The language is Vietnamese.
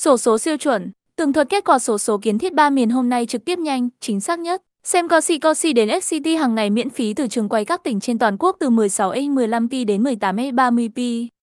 Sổ số siêu chuẩn, tường thuật kết quả sổ số kiến thiết ba miền hôm nay trực tiếp nhanh, chính xác nhất. Xem Cosi Cosi đến FCT hàng ngày miễn phí từ trường quay các tỉnh trên toàn quốc từ 16A15P đến 18A30P.